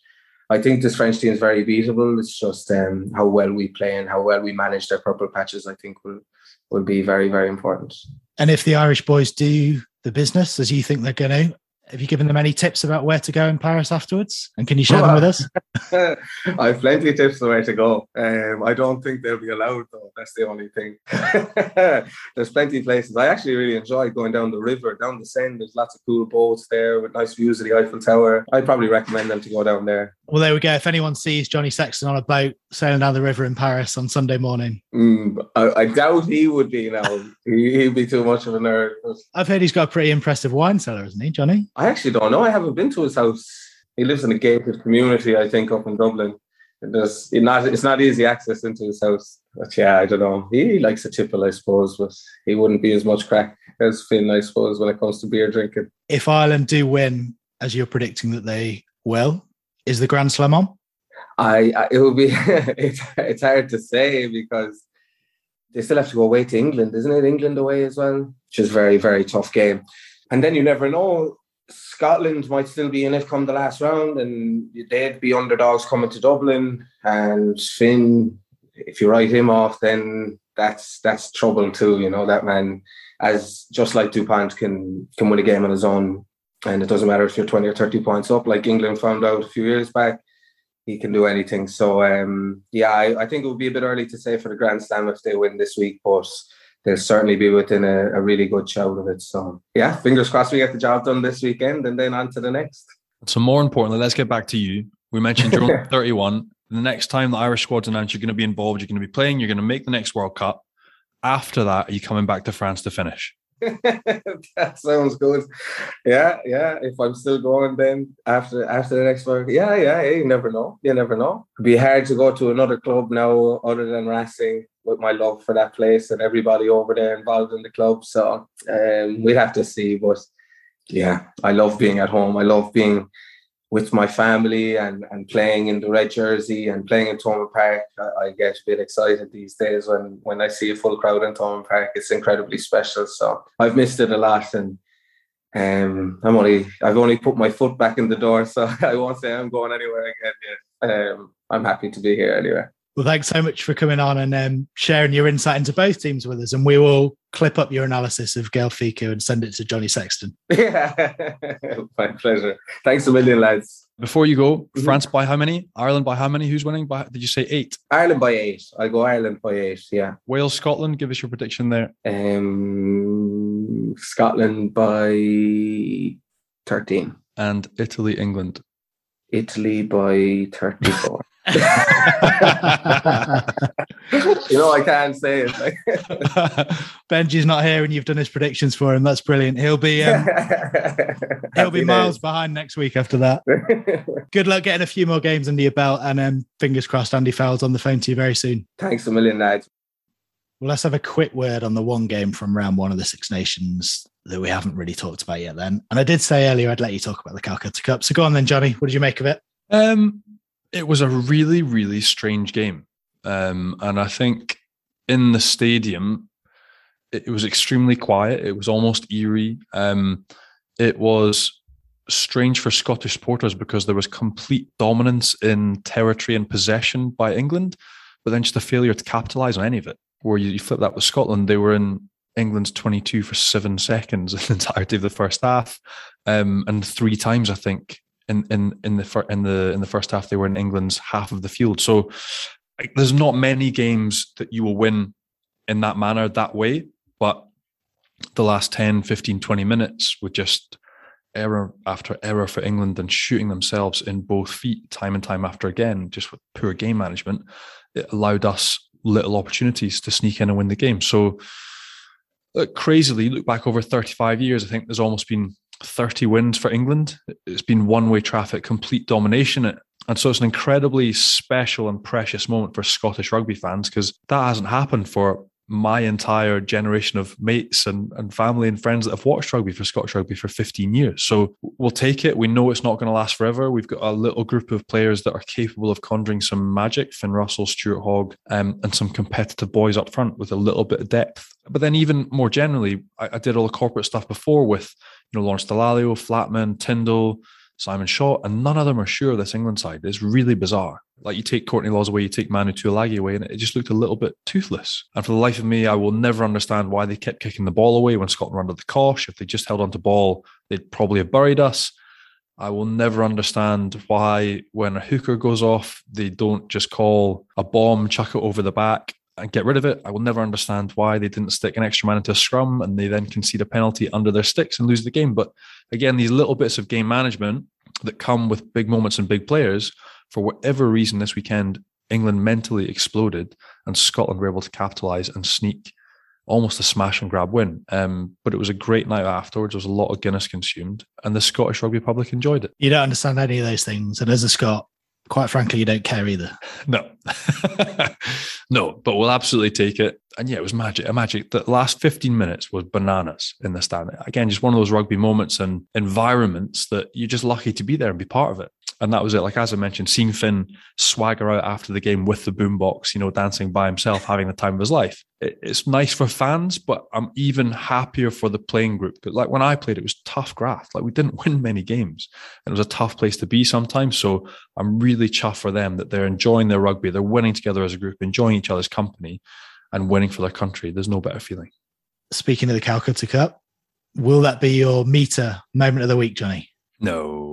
I think this French team is very beatable. It's just um, how well we play and how well we manage their purple patches, I think will will be very, very important. And if the Irish boys do the business as you think they're going to, Have you given them any tips about where to go in Paris afterwards? And can you share them with us? I have plenty of tips on where to go. Um, I don't think they'll be allowed though. That's the only thing. There's plenty of places. I actually really enjoy going down the river, down the Seine. There's lots of cool boats there with nice views of the Eiffel Tower. I'd probably recommend them to go down there. Well, there we go. If anyone sees Johnny Sexton on a boat sailing down the river in Paris on Sunday morning, mm, I, I, doubt he would be now. he, would be too much of a nerd. I've heard he's got a pretty impressive wine cellar, isn't he, Johnny? I actually don't know. I haven't been to his house. He lives in a gated community, I think, up in Dublin. There's it's not it's not easy access into his house. But yeah, I don't know. He likes a tipple, I suppose, but he wouldn't be as much crack as Finn, I suppose, when it comes to beer drinking. If Ireland do win, as you're predicting that they will, is the Grand Slam on? I, I it will be it's it's hard to say because they still have to go away to England, isn't it? England away as well, which is very very tough game. And then you never know. Scotland might still be in it come the last round, and they'd be underdogs coming to Dublin. And Finn, if you write him off, then that's that's trouble too. You know that man, as just like Dupont can can win a game on his own, and it doesn't matter if you're twenty or thirty points up, like England found out a few years back. He can do anything. So um, yeah, I, I think it would be a bit early to say for the Grand Slam if they win this week, but they'll certainly be within a, a really good shout of it. So yeah, fingers crossed we get the job done this weekend and then on to the next. So more importantly, let's get back to you. We mentioned you're 31. The next time the Irish squad's announced, you're going to be involved. You're going to be playing. You're going to make the next World Cup. After that, are you coming back to France to finish? That sounds good. Yeah, yeah. If I'm still going, then after after the next World, yeah, yeah. You never know. You never know. It'd be hard to go to another club now other than Racing with my love for that place and everybody over there involved in the club. So um, we'd have to see. But yeah, I love being at home. I love being with my family and, and playing in the red jersey and playing in Thomond Park. I, I, get a bit excited these days when, when I see a full crowd in Thomond Park. It's incredibly special. So I've missed it a lot and um, I'm only I've only put my foot back in the door, so I won't say I'm going anywhere again yet. Um, I'm happy to be here anyway. Well, thanks so much for coming on and um, sharing your insight into both teams with us. And we will clip up your analysis of Gaël Fickou and send it to Johnny Sexton. Yeah, my pleasure. Thanks a million, lads. Before you go, mm-hmm. France by how many? Ireland by how many? Who's winning? By did you say eight? Ireland by eight. I go Ireland by eight. Yeah. Wales, Scotland. Give us your prediction there. Um, Scotland by thirteen. And Italy, England. Italy by thirty-four. You know, I can't say it. Benji's not here, and you've done his predictions for him. That's brilliant. He'll be um, he'll be miles behind next week after that. Good luck getting a few more games under your belt, and um, fingers crossed, Andy Farrell's on the phone to you very soon. Thanks a million, lads. Well, let's have a quick word on the one game from round one of the Six Nations that we haven't really talked about yet. Then, and I did say earlier I'd let you talk about the Calcutta Cup. So go on then, Johnny. What did you make of it? Um, it was a really, really strange game. Um, and I think in the stadium, it, was extremely quiet. It was almost eerie. Um, it was strange for Scottish supporters because there was complete dominance in territory and possession by England, but then just a failure to capitalise on any of it. Where you, you flip that with Scotland, they were in England's 22 for seven seconds in the entirety of the first half. Um, and three times, I think, in in in the fir- in the in the first half they were in England's half of the field. So like, there's not many games that you will win in that manner that way, but the last 10, 15, 20 minutes with just error after error for England and shooting themselves in both feet time and time after again, just with poor game management, it allowed us little opportunities to sneak in and win the game. So, look, crazily, look back over 35 years, I think there's almost been 30 wins for England. It's been one way traffic, complete domination. And so it's an incredibly special and precious moment for Scottish rugby fans because that hasn't happened for my entire generation of mates and, and family and friends that have watched rugby for Scottish rugby for 15 years. So we'll take it. We know it's not going to last forever. We've got a little group of players that are capable of conjuring some magic Finn Russell, Stuart Hogg, um, and some competitive boys up front with a little bit of depth. But then, even more generally, I, I did all the corporate stuff before with you know, Lawrence Dallaglio, Flatman, Tindall, Simon Shaw, and none of them are sure this England side. It's really bizarre. Like you take Courtney Lawes away, you take Manu Tuilagi away, and it just looked a little bit toothless. And for the life of me, I will never understand why they kept kicking the ball away when Scotland were under the cosh. If they just held on to ball, they'd probably have buried us. I will never understand why when a hooker goes off, they don't just call a bomb, chuck it over the back, and get rid of it. I will never understand why they didn't stick an extra man into a scrum and they then concede a penalty under their sticks and lose the game. But again, these little bits of game management that come with big moments and big players, for whatever reason this weekend, England mentally exploded and Scotland were able to capitalize and sneak almost a smash and grab win. Um, but it was a great night afterwards. There was a lot of Guinness consumed, and the Scottish rugby public enjoyed it. You don't understand any of those things. And as a Scot, quite frankly, you don't care either. No, no, but we'll absolutely take it. And yeah, it was magic. A magic. The last 15 minutes was bananas in the stand. Again, just one of those rugby moments and environments that you're just lucky to be there and be part of it and that was it. Like as I mentioned, seeing Finn swagger out after the game with the boombox, you know, dancing by himself, having the time of his life. It, it's nice for fans, but I'm even happier for the playing group. But like when I played, it was tough graft. Like we didn't win many games, and it was a tough place to be sometimes. So I'm really chuffed for them that they're enjoying their rugby, they're winning together as a group, enjoying each other's company, and winning for their country. There's no better feeling. Speaking of the Calcutta Cup, will that be your Meater moment of the week, Johnny? No,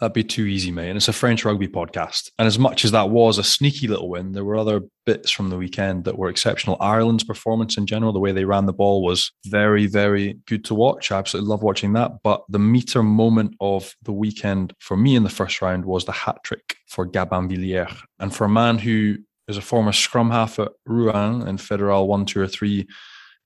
That'd be too easy, mate. And it's a French rugby podcast. And as much as that was a sneaky little win, there were other bits from the weekend that were exceptional. Ireland's performance in general, the way they ran the ball was very, very good to watch. I absolutely love watching that. But the Meater moment of the weekend for me in the first round was the hat trick for Gabin Villière. And for a man who is a former scrum half at Rouen in Federal 1, 2, or 3,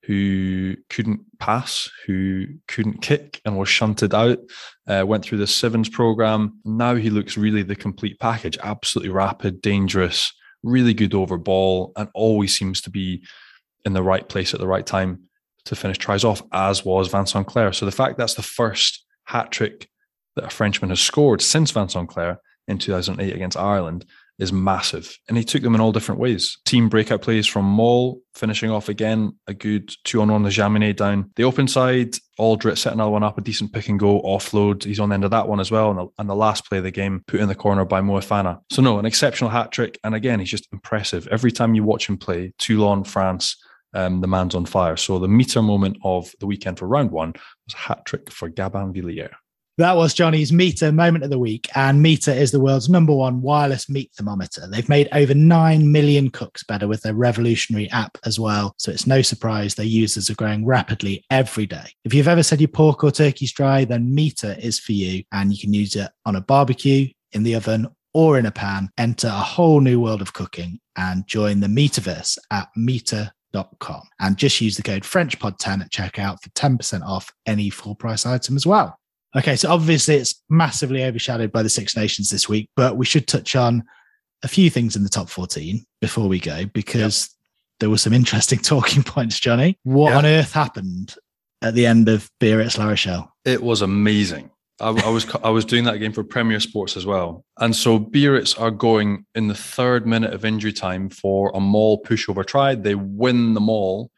who couldn't pass, who couldn't kick, and was shunted out. Uh, went through the Sevens program. Now he looks really the complete package. Absolutely rapid, dangerous, really good over ball, and always seems to be in the right place at the right time to finish tries off, as was Vincent Clerc. So the fact that's the first hat trick that a Frenchman has scored since Vincent Clerc in 2008 against Ireland is massive. And he took them in all different ways. Team breakout plays from Maul, finishing off again, a good two on one, the Jaminet down. The open side, Alldritt set another one up, a decent pick and go offload. He's on the end of that one as well. And the, and the last play of the game, put in the corner by Moefana. So, no, an exceptional hat trick. And again, he's just impressive. Every time you watch him play, Toulon, France, um, the man's on fire. So the Meater moment of the weekend for round one was a hat trick for Gabin Villière. That was Johnny's Meater moment of the week. And Meater is the world's number one wireless meat thermometer. They've made over 9 million cooks better with their revolutionary app as well. So it's no surprise their users are growing rapidly every day. If you've ever said your pork or turkey's dry, then Meater is for you. And you can use it on a barbecue, in the oven, or in a pan. Enter a whole new world of cooking and join the Metaverse at Meater.com. And just use the code FrenchPod10 at checkout for 10% off any full price item as well. Okay, so obviously it's massively overshadowed by the Six Nations this week, but we should touch on a few things in the top 14 before we go because yep. there were some interesting talking points, Johnny. What yep. on earth happened at the end of Biarritz La Rochelle? It was amazing. I, I, was I was doing that game for Premier Sports as well, and so Biarritz are going in the third minute of injury time for a maul pushover try. They win the maul,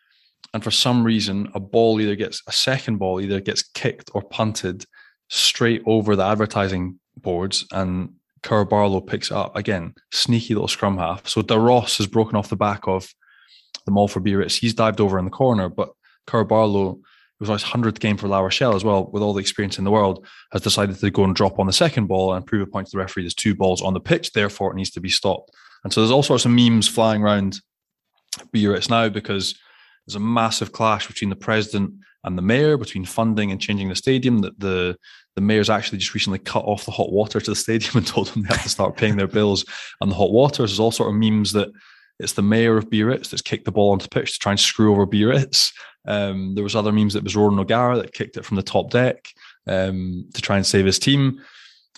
and for some reason, a ball either gets a second ball either gets kicked or punted straight over the advertising boards and Kerr Barlow picks it up again. Sneaky little scrum half. So Da Ross has broken off the back of the Maul for Biarritz. He's dived over in the corner, but Kerr Barlow, it was his 100th game for La Rochelle as well, with all the experience in the world, has decided to go and drop on the second ball and prove a point to the referee. There's two balls on the pitch, therefore it needs to be stopped. And so there's all sorts of memes flying around Biarritz now because there's a massive clash between the president and the mayor, between funding and changing the stadium. That the the mayor's actually just recently cut off the hot water to the stadium and told them they have to start paying their bills and the hot water. There's all sort of memes that it's the mayor of Biarritz that's kicked the ball onto the pitch to try and screw over Biarritz. Um, there was other memes that was Ronan O'Gara that kicked it from the top deck um, to try and save his team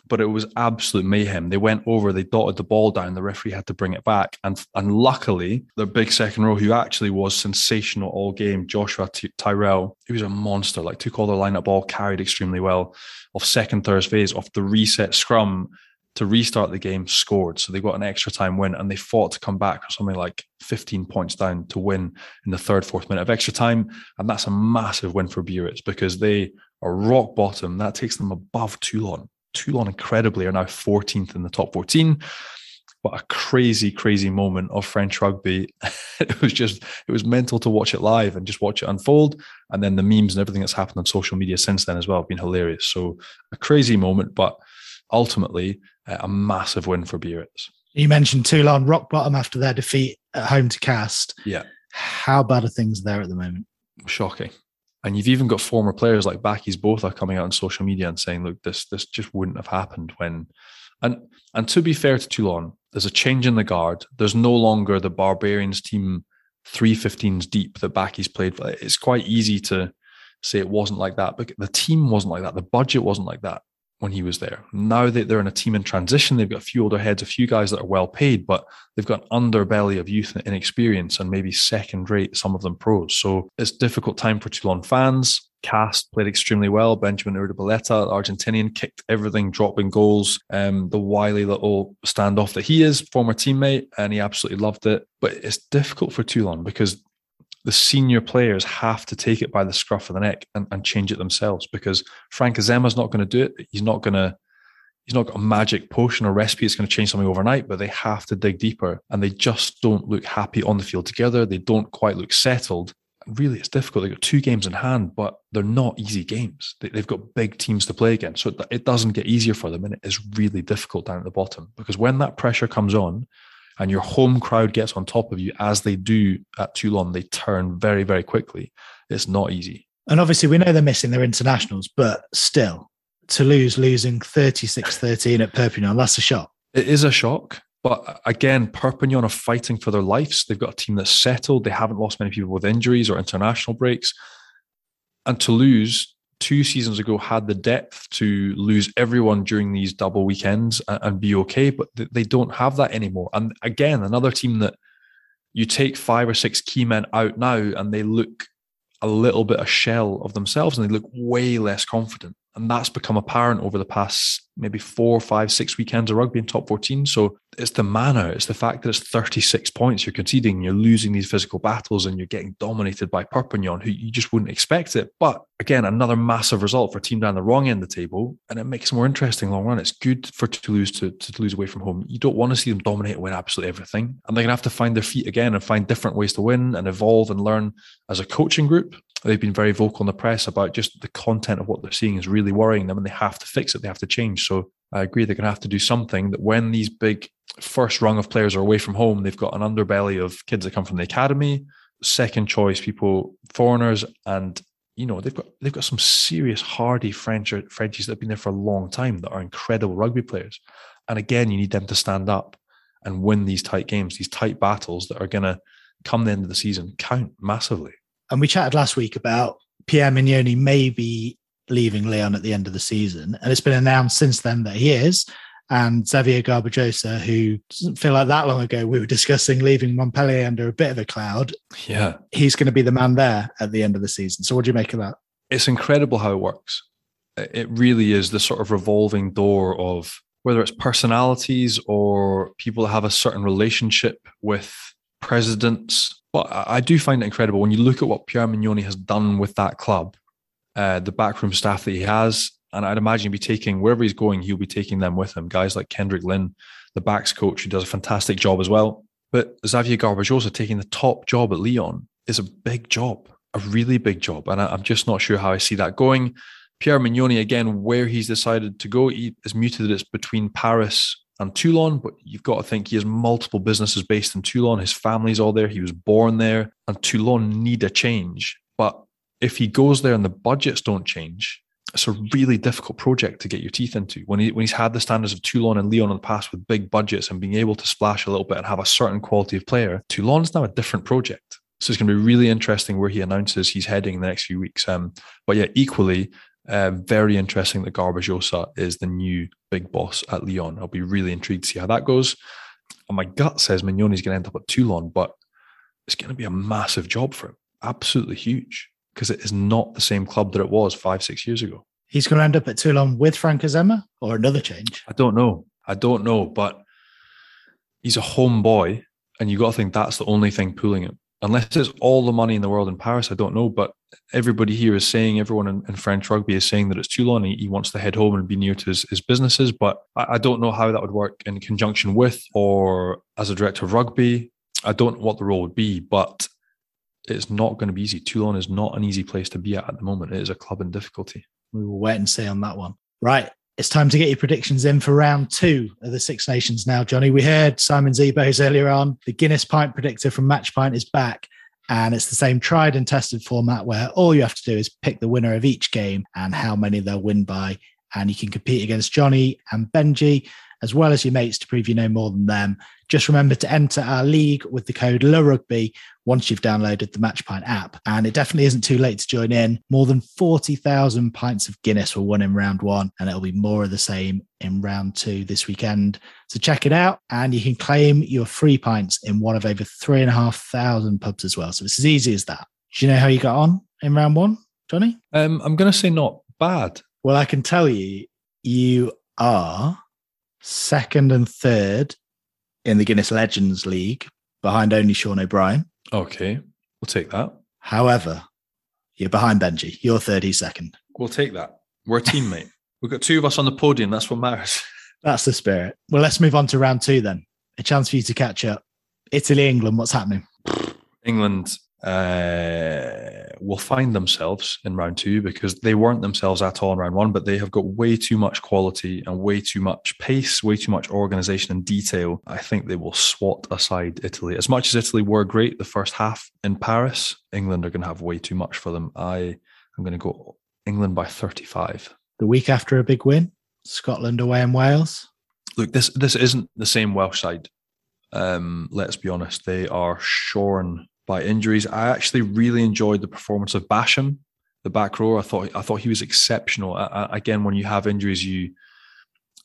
but it was absolute mayhem. They went over, they dotted the ball down. The referee had to bring it back, and and luckily, their big second row, who actually was sensational all game, Joshua Tyrell, he was a monster. Like took all the lineup ball, carried extremely well. Off second third phase, off the reset scrum to restart the game, scored. So they got an extra time win, and they fought to come back something like 15 points down to win in the third, fourth minute of extra time, and that's a massive win for Biarritz because they are rock bottom. That takes them above Toulon Toulon incredibly are now 14th in the top 14 but a crazy, crazy moment of French rugby. it was just, it was mental to watch it live and just watch it unfold. And then the memes and everything that's happened on social media since then as well have been hilarious. So a crazy moment, but ultimately uh, a massive win for Biarritz. You mentioned Toulon rock bottom after their defeat at home to Castres. Yeah. How bad are things there at the moment? Shocking. And you've even got former players like Bakkies Botha coming out on social media and saying, look, this this just wouldn't have happened when and and to be fair to Toulon, there's a change in the guard. There's no longer the Barbarians team three 15s deep that Bakkies played. For. It's quite easy to say it wasn't like that, but the team wasn't like that. The budget wasn't like that when he was there. Now that they're in a team in transition, they've got a few older heads, a few guys that are well paid, but they've got an underbelly of youth and inexperience and maybe second rate, some of them pros. So it's difficult time for Toulon fans. Castres played extremely well. Benjamin Urdapilleta, the Argentinian, kicked everything, dropping goals. Um, the wily little standoff that he is, former teammate, and he absolutely loved it. But it's difficult for Toulon because the senior players have to take it by the scruff of the neck and, and change it themselves because Franck Azéma's not going to do it. He's not going to he's not got a magic potion or recipe that's going to change something overnight, but they have to dig deeper and they just don't look happy on the field together. They don't quite look settled. Really, it's difficult. They've got two games in hand, but they're not easy games. They, have got big teams to play against. So it doesn't get easier for them. And it is really difficult down at the bottom because when that pressure comes on, and your home crowd gets on top of you as they do at Toulon, they turn very, very quickly. It's not easy. And obviously, we know they're missing their internationals, but still, Toulouse losing 36 13 at Perpignan, that's a shock. It is a shock. But again, Perpignan are fighting for their lives. They've got a team that's settled. They haven't lost many people with injuries or international breaks. And Toulouse two seasons ago had the depth to lose everyone during these double weekends and, be okay, but they don't have that anymore. And again, another team that you take five or six key men out now and they look a little bit a shell of themselves and they look way less confident. And that's become apparent over the past maybe four, five, six weekends of rugby in top 14. So it's the manner, it's the fact that it's 36 points you're conceding, you're losing these physical battles and you're getting dominated by Perpignan, who you just wouldn't expect it. But again, another massive result for a team down the wrong end of the table. And it makes it more interesting long run. It's good for Toulouse to, to lose away from home. You don't want to see them dominate and win absolutely everything. And they're going to have to find their feet again and find different ways to win and evolve and learn as a coaching group they've been very vocal in the press about just the content of what they're seeing is really worrying them and they have to fix it. They have to change. So I agree they're going to have to do something that when these big first rung of players are away from home, they've got an underbelly of kids that come from the academy, second choice people, foreigners, and you know they've got they've got some serious hardy French Frenchies that have been there for a long time that are incredible rugby players. And again, you need them to stand up and win these tight games, these tight battles that are going to come the end of the season count massively. And we chatted last week about Pierre Mignoni maybe leaving Lyon at the end of the season. And it's been announced since then that he is. And Xavier Garbajosa, who doesn't feel like that long ago, we were discussing leaving Montpellier under a bit of a cloud. Yeah. He's going to be the man there at the end of the season. So what do you make of that? It's incredible how it works. It really is the sort of revolving door of whether it's personalities or people that have a certain relationship with presidents. But I do find it incredible when you look at what Pierre Mignoni has done with that club, uh, the backroom staff that he has. And I'd imagine he'll be taking wherever he's going, he'll be taking them with him. Guys like Kendrick Lynn, the backs coach, who does a fantastic job as well. But Xavier Garbajosa taking the top job at Lyon is a big job, a really big job. And I'm just not sure how I see that going. Pierre Mignoni, again, where he's decided to go, he is muted that it's between Paris and Toulon, but you've got to think he has multiple businesses based in Toulon. His family's all there. He was born there, and Toulon need a change. But if he goes there and the budgets don't change, it's a really difficult project to get your teeth into. When he when he's had the standards of Toulon and Lyon in the past with big budgets and being able to splash a little bit and have a certain quality of player, Toulon's now a different project. So it's going to be really interesting where he announces he's heading in the next few weeks. Um, but yeah, equally, uh, very interesting that Garbajosa is the new big boss at Lyon. I'll be really intrigued to see how that goes. And my gut says Mignoni's going to end up at Toulon, but it's going to be a massive job for him. Absolutely huge because it is not the same club that it was five, six years ago. He's going to end up at Toulon with Franck Azéma or another change? I don't know. I don't know, but he's a home boy, and you got to think that's the only thing pulling him. Unless it's all the money in the world in Paris, I don't know. But everybody here is saying, everyone in, in, French rugby is saying that it's Toulon. He, he wants to head home and be near to his, his businesses, but I, I, don't know how that would work in conjunction with or as a director of rugby. I don't know what the role would be, but it's not going to be easy. Toulon is not an easy place to be at at the moment. It is a club in difficulty. We will wait and see on that one. Right. It's time to get your predictions in for round two of the Six Nations now, Johnny. We heard Simon Zebo's earlier on. The Guinness Pint predictor from Match Pint is back. And it's the same tried and tested format where all you have to do is pick the winner of each game and how many they'll win by. And you can compete against Johnny and Benji, as well as your mates to prove you know more than them. Just remember to enter our league with the code LERUGBY once you've downloaded the Matchpint app. And it definitely isn't too late to join in. More than 40,000 pints of Guinness were won in round one, and it'll be more of the same in round two this weekend. So check it out, and you can claim your free pints in one of over three and a half thousand pubs as well. So it's as easy as that. Do you know how you got on in round one, Johnny? Um, I'm going to say not bad. Well, I can tell you, you are second and third in the Guinness Legends League behind only Sean O'Brien. Okay, we'll take that. However, you're behind Benji. You're 30 second. We'll take that. We're a teammate. We've got two of us on the podium. That's what matters. That's the spirit. Well, let's move on to round two then. A chance for you to catch up. Italy, England, what's happening? England uh, will find themselves in round two because they weren't themselves at all in round one, but they have got way too much quality and way too much pace, way too much organization and detail. I think they will swat aside Italy. As much as Italy were great the first half in Paris, England are going to have way too much for them. I am going to go England by 35. The week after a big win, Scotland away in Wales. Look, this this isn't the same Welsh side. Um, let's be honest; they are shorn by injuries. I actually really enjoyed the performance of Basham, the back row. I thought I thought he was exceptional. I, I, again, when you have injuries, you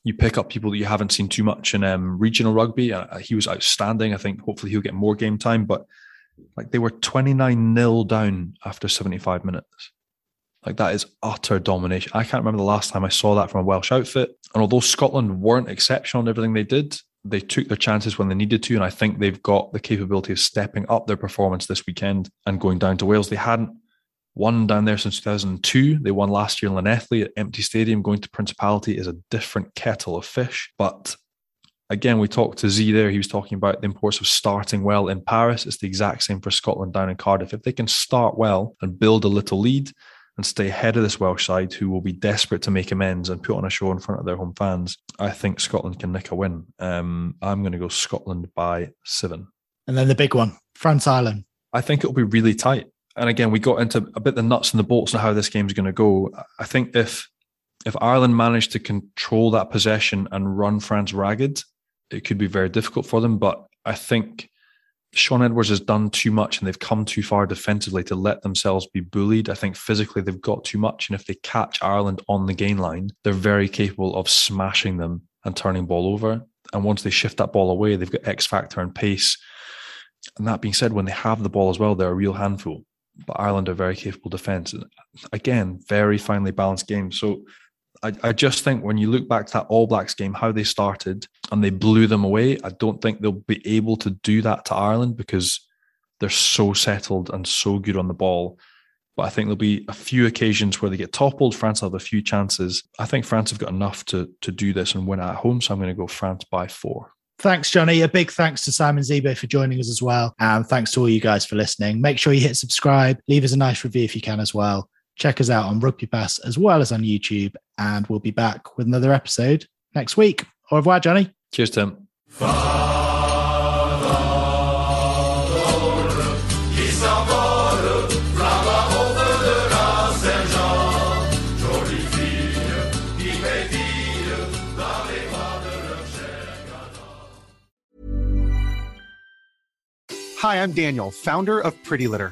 you pick up people that you haven't seen too much in um, regional rugby. Uh, he was outstanding. I think hopefully he'll get more game time. But like they were twenty nine 0 down after seventy five minutes. Like that is utter domination. I can't remember the last time I saw that from a Welsh outfit. And although Scotland weren't exceptional in everything they did, they took their chances when they needed to, and I think they've got the capability of stepping up their performance this weekend and going down to Wales. They hadn't won down there since 2002. They won last year in Llanelli at empty stadium. Going to Principality is a different kettle of fish. But again, we talked to Z there. He was talking about the importance of starting well in Paris. It's the exact same for Scotland down in Cardiff. If they can start well and build a little lead, and stay ahead of this Welsh side who will be desperate to make amends and put on a show in front of their home fans, I think Scotland can nick a win. Um, I'm going to go Scotland by seven. And then the big one, France Ireland. I think it'll be really tight. And again, we got into a bit the nuts and the bolts of how this game's going to go. I think if if Ireland managed to control that possession and run France ragged, it could be very difficult for them. But I think Shaun Edwards has done too much and they've come too far defensively to let themselves be bullied. I think physically they've got too much. And if they catch Ireland on the gain line, they're very capable of smashing them and turning ball over. And once they shift that ball away, they've got X factor and pace. And that being said, when they have the ball as well, they're a real handful. But Ireland are very capable defense. Again, very finely balanced game. So I, I just think when you look back to that All Blacks game, how they started and they blew them away, I don't think they'll be able to do that to Ireland because they're so settled and so good on the ball. But I think there'll be a few occasions where they get toppled. France have a few chances. I think France have got enough to to do this and win at home. So I'm going to go France by four. Thanks, Johnny. A big thanks to Simon Zebo for joining us as well. And thanks to all you guys for listening. Make sure you hit subscribe, leave us a nice review if you can as well. Check us out on Rugby Pass as well as on YouTube. And we'll be back with another episode next week. Au revoir, Johnny. Cheers, Tim. Hi, I'm Daniel, founder of Pretty Litter.